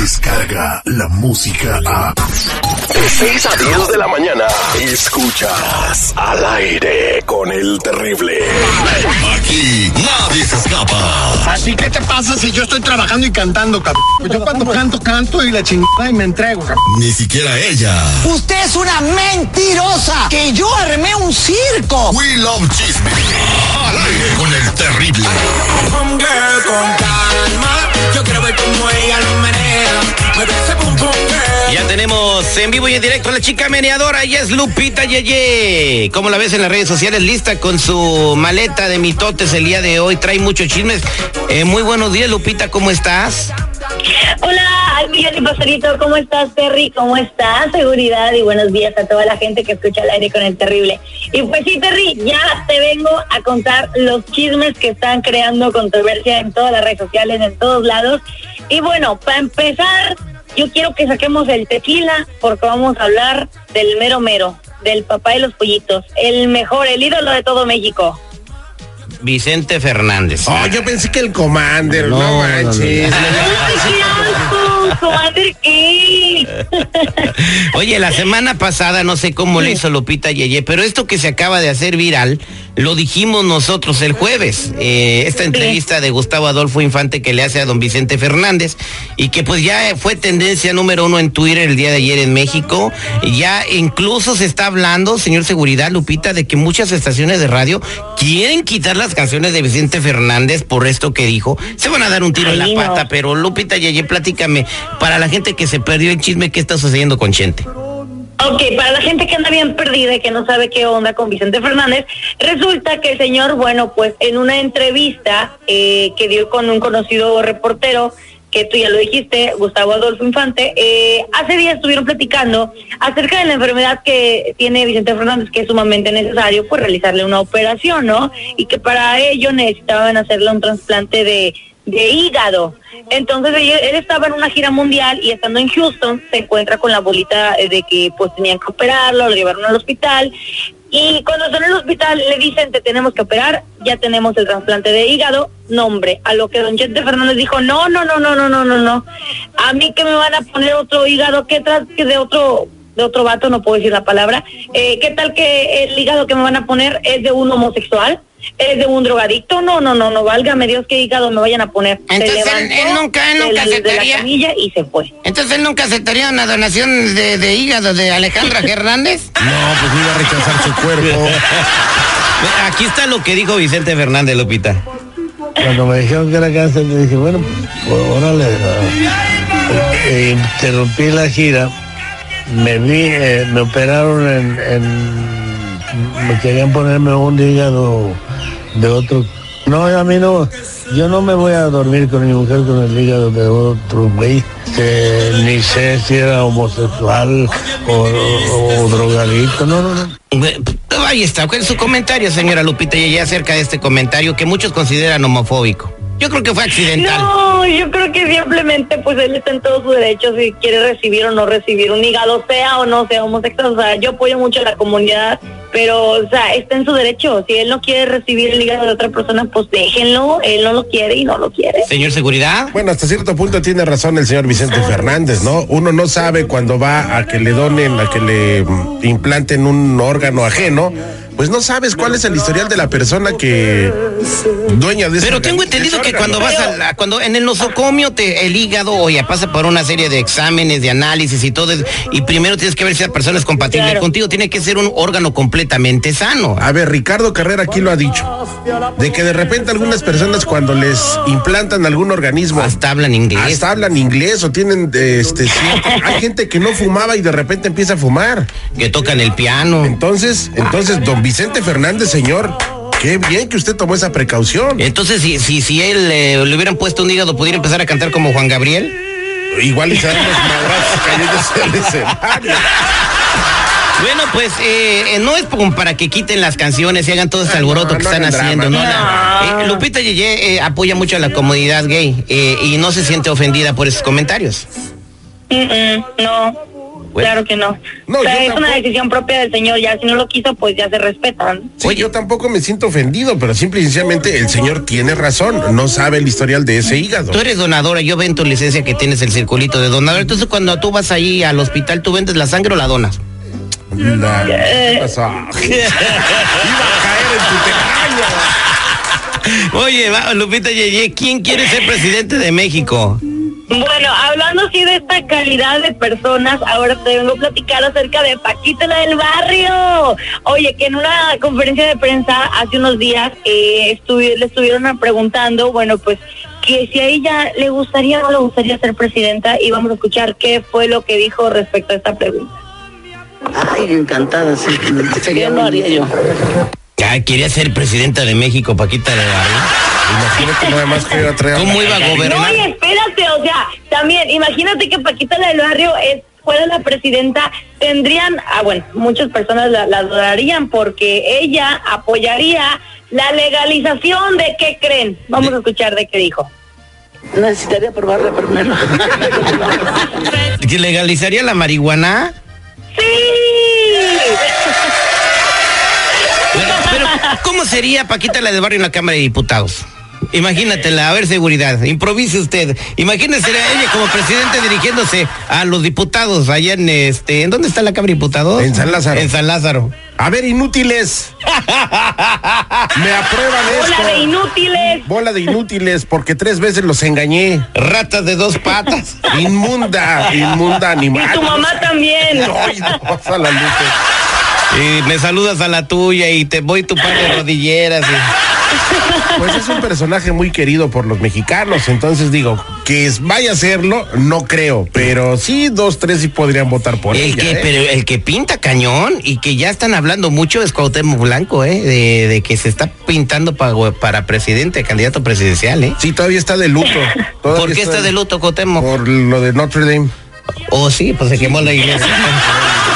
Llega la música a... De 6 a 10 de la mañana. Escuchas al aire con el terrible. Aquí nadie se escapa. Así que te pasa si yo estoy trabajando y cantando, cabrón? Yo cuando canto, canto y la chingada y me entrego, cabrón. Ni siquiera ella. Usted es una mentirosa. Que yo armé un circo. We love chisme. Al aire con el terrible. Con calma. Yo quiero ver cómo ella lo menea. Ya tenemos en vivo y en directo a la chica meneadora y es Lupita Yeye. ¿Cómo la ves en las redes sociales? Lista con su maleta de mitotes el día de hoy. Trae muchos chismes. Eh, muy buenos días, Lupita. ¿Cómo estás? Hola, al millón y pastorito, ¿cómo estás, Terry? ¿Cómo estás? Seguridad y buenos días a toda la gente que escucha el aire con el terrible. Y pues sí, Terry, ya te vengo a contar los chismes que están creando controversia en todas las redes sociales, en todos lados. Y bueno, para empezar, yo quiero que saquemos el tequila porque vamos a hablar del mero mero, del papá de los pollitos, el mejor, el ídolo de todo México. Vicente Fernández. Oh, yo pensé que el Commander, no, No, no, no, manches. no. Oye, la semana pasada no sé cómo le hizo Lupita Yeye, pero esto que se acaba de hacer viral, lo dijimos nosotros el jueves. Eh, esta entrevista de Gustavo Adolfo Infante que le hace a don Vicente Fernández y que pues ya fue tendencia número uno en Twitter el día de ayer en México. Ya incluso se está hablando, señor Seguridad, Lupita, de que muchas estaciones de radio quieren quitar las canciones de Vicente Fernández por esto que dijo. Se van a dar un tiro en la no. pata, pero Lupita Yeye, platícame, para la gente que se perdió el chisme, ¿qué está sucediendo con Chente? Ok, para la gente que anda bien perdida y que no sabe qué onda con Vicente Fernández, resulta que el señor, bueno, pues en una entrevista eh, que dio con un conocido reportero, que tú ya lo dijiste, Gustavo Adolfo Infante, eh, hace días estuvieron platicando acerca de la enfermedad que tiene Vicente Fernández, que es sumamente necesario, pues realizarle una operación, ¿no? Y que para ello necesitaban hacerle un trasplante de, de hígado. Entonces él, estaba en una gira mundial y estando en Houston se encuentra con la bolita eh, de que pues tenían que operarlo, lo llevaron al hospital. Y cuando están en el hospital le dicen te tenemos que operar, ya tenemos el trasplante de hígado, nombre, a lo que don Chente Fernández dijo, no, no, no, no, no, no, no, no, a mí que me van a poner otro hígado, ¿qué tal que de otro de otro vato, no puedo decir la palabra, eh, ¿qué tal que el hígado que me van a poner es de un homosexual? ¿Es de un drogadicto? No, no, no, no, válgame Dios, qué hígado me vayan a poner. Se Entonces, él- levantó él nunca- él nunca la- de la aceptaría. camilla y se fue. Entonces él nunca aceptaría una donación de, de hígado de Alejandra Hernández. No, pues iba a rechazar su cuerpo. Aquí está lo que dijo Vicente Fernández, Lupita. Cuando me dijeron que era cáncer, le dije, bueno, pues órale. Eh, interrumpí la gira, me vi, eh, me operaron en, en- me querían ponerme un hígado de otro. No, a mí no, yo no me voy a dormir con mi mujer con el hígado de otro güey, que ni sé si era homosexual o, o- o drogadicto, no, no, no. Ahí está, ¿cuál es su comentario, señora Lupita, y acerca de este comentario que muchos consideran homofóbico? Yo creo que fue accidental. No, yo creo que simplemente pues él está en todos sus derechos si quiere recibir o no recibir un hígado, sea o no sea homosexual. O sea, yo apoyo mucho a la comunidad, pero o sea, está en su derecho. Si él no quiere recibir el hígado de otra persona, pues déjenlo. Él no lo quiere y no lo quiere. Señor Seguridad. Bueno, hasta cierto punto tiene razón el señor Vicente Fernández, ¿no? Uno no sabe cuando va a que le donen, a que le mm, implanten un órgano ajeno, pues no sabes cuál es el historial de la persona que dueña de Pero tengo entendido que cuando vas a la- cuando en el nosocomio te, el hígado oye, pasa por una serie de exámenes, de análisis y todo, y primero tienes que ver si la persona es compatible Claro. contigo, tiene que ser un órgano completamente sano. A ver, Ricardo Carrera aquí lo ha dicho, de que de repente algunas personas cuando les implantan algún organismo Hasta hablan inglés. hasta hablan inglés o tienen este cierto- hay gente que no fumaba y de repente empieza a fumar. que tocan el piano. Entonces, entonces don Vicente Fernández, señor, qué bien que usted tomó esa precaución. Entonces, si, si, si él eh, le hubieran puesto un hígado, ¿pudiera empezar a cantar como Juan Gabriel? Igual y se dan del escenario. Bueno, pues eh, eh, no es como para que quiten las canciones y hagan todo ese alboroto no, que están haciendo. drama, ¿no? La- eh, Lupita Yeye eh, apoya mucho a la comunidad gay eh, y no se siente ofendida por esos comentarios. Mm, mm, no. Bueno. Claro que no. No, o sea, es tampoco. una decisión propia del señor, ya si no lo quiso, pues ya se respeta. ¿no? Sí, yo tampoco me siento ofendido, pero simple y sencillamente el señor tiene razón, no sabe el historial de ese hígado. Tú eres donadora, yo veo en tu licencia que tienes el circulito de donador. Entonces, cuando tú vas ahí al hospital, ¿tú vendes la sangre o la donas? La- ¿Qué pasó? Iba a caer en tu tejaño. Oye, va, Lupita Yeye, ¿quién quiere ser presidente de México? Bueno, hablando así de esta calidad de personas, ahora te vengo a platicar acerca de Paquita la del barrio. Oye, que en una conferencia de prensa hace unos días eh, estuvi- le estuvieron preguntando, bueno, pues que si a ella le gustaría o no le gustaría ser presidenta y vamos a escuchar qué fue lo que dijo respecto a esta pregunta. Ay, encantada, sí. Sería lo haría yo. Ya, quería ser presidenta de México, Paquita de Barrio. Imagínate nada más que iba a traer. ¿Cómo iba a No, y gobernar? espérate, o sea, también, imagínate que Paquita la del barrio es fuera la presidenta, tendrían, ah, bueno, muchas personas la, la dudarían porque ella apoyaría la legalización de qué creen. Vamos a escuchar de qué dijo. Necesitaría probarla primero. ¿Que legalizaría la marihuana? ¡Sí! ¿Cómo sería Paquita la de barrio en la Cámara de Diputados? Imagínatela, a ver seguridad, improvise usted. Imagínese a ella como presidente dirigiéndose a los diputados allá en este, ¿en dónde está la Cámara de Diputados? En San Lázaro. En San Lázaro. A ver, inútiles. Me aprueban Hola esto. de inútiles. Bola de inútiles, porque tres veces los engañé. Ratas de dos patas. Inmunda, inmunda Y animal. tu mamá también. No, vas a la luz. Y me saludas a la tuya y te voy tu par de rodilleras. y- Pues es un personaje muy querido por los mexicanos, entonces digo, que vaya a serlo, no creo, pero sí, dos, tres sí podrían votar por El ella. que, ¿eh? pero el que pinta cañón y que ya están hablando mucho es Cuauhtémoc Blanco, ¿eh? De, de que se está pintando pa- para presidente, candidato presidencial, ¿eh? Sí, todavía está de luto. ¿Por qué está de luto Cuauhtémoc? Por lo de Notre Dame, Oh, sí, pues se quemó la iglesia.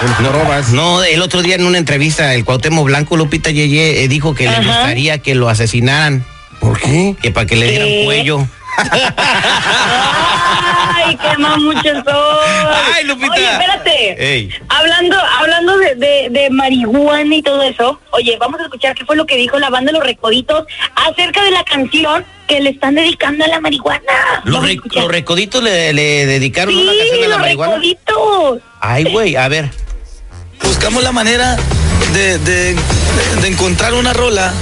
el Jorobas. No, el otro día en una entrevista, el Cuauhtémoc Blanco, Lupita Yeye, eh, dijo que le gustaría que lo asesinaran, ¿Por qué? que para que le dieran ¿Qué? cuello. Ay, qué mucho soy. Ay, Lupita. Oye, espérate. Ey. Hablando, hablando de, de, de marihuana y todo eso, oye, vamos a escuchar qué fue lo que dijo la banda Los Recoditos acerca de la canción que le están dedicando a la marihuana. Los, Vamos a re- escuchar. los recoditos le, le dedicaron una Sí, canción a la los marihuana. recoditos. Ay, güey, a ver. Buscamos la manera de, de- de encontrar una rola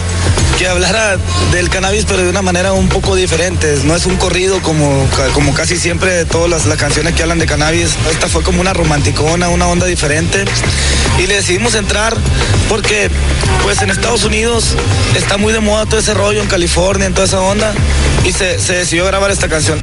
que hablara del cannabis, pero de una manera un poco diferente. No es un corrido como, como casi siempre todas las, las canciones que hablan de cannabis. Esta fue como una romanticona, una onda diferente. Y le decidimos entrar porque, pues en Estados Unidos está muy de moda todo ese rollo, en California, en toda esa onda. Y se, se decidió grabar esta canción.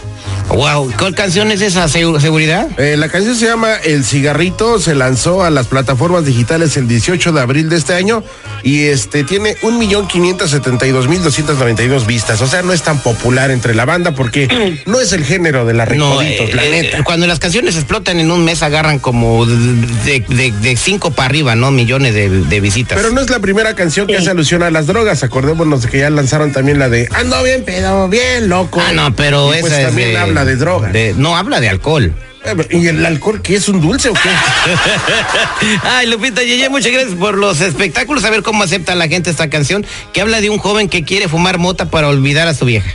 Wow, ¿cuál canción es esa? ¿Segu- ¿Seguridad? Eh, la canción se llama El Cigarrito, se lanzó a las plataformas digitales el 18 de abril de este año y este tiene un millón quinientos setenta y dos mil doscientos noventa y dos vistas. O sea, no es tan popular entre la banda porque no es el género de la recoditos, eh, la eh, neta. cuando las canciones explotan en un mes agarran como de, de- de cinco para arriba, ¿no? Millones de, de visitas. Pero no es la primera canción que hace alusión a las drogas. Acordémonos de que ya lanzaron también la de Ando bien pedo, bien loco. ah, no, pero Y esa pues es también habla de drogas. de- no, habla de alcohol. Eh, ¿Y el alcohol qué es un dulce o qué? Ay, Lupita Yeye, muchas gracias por los espectáculos. A ver cómo acepta la gente esta canción que habla de un joven que quiere fumar mota para olvidar a su vieja.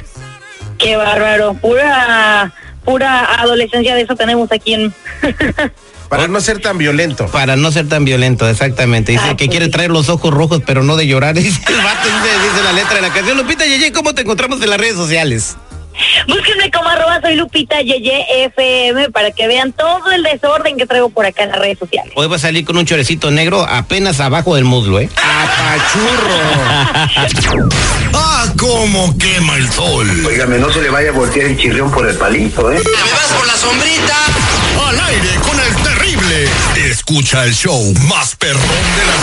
Qué bárbaro. Pura, pura adolescencia de eso tenemos aquí en... Para no ser tan violento. Para no ser tan violento, exactamente. Dice Ah, que quiere traer los ojos rojos, pero no de llorar. Dice el vato, dice, dice la letra de la canción. Lupita Yeye, ¿cómo te encontramos en las redes sociales? Búsquenme como arroba soy Lupita Yeye FM para que vean todo el desorden que traigo por acá en las redes sociales. Hoy va a salir con un chorecito negro apenas abajo del muslo, ¿eh? Apachurro. ¡Ah, cómo quema el sol! Óigame, no se le vaya a voltear el chirrión por el palito, ¿eh? ¡Me vas por la sombrita! ¡Al aire con el terrible! Escucha el show más perrón de las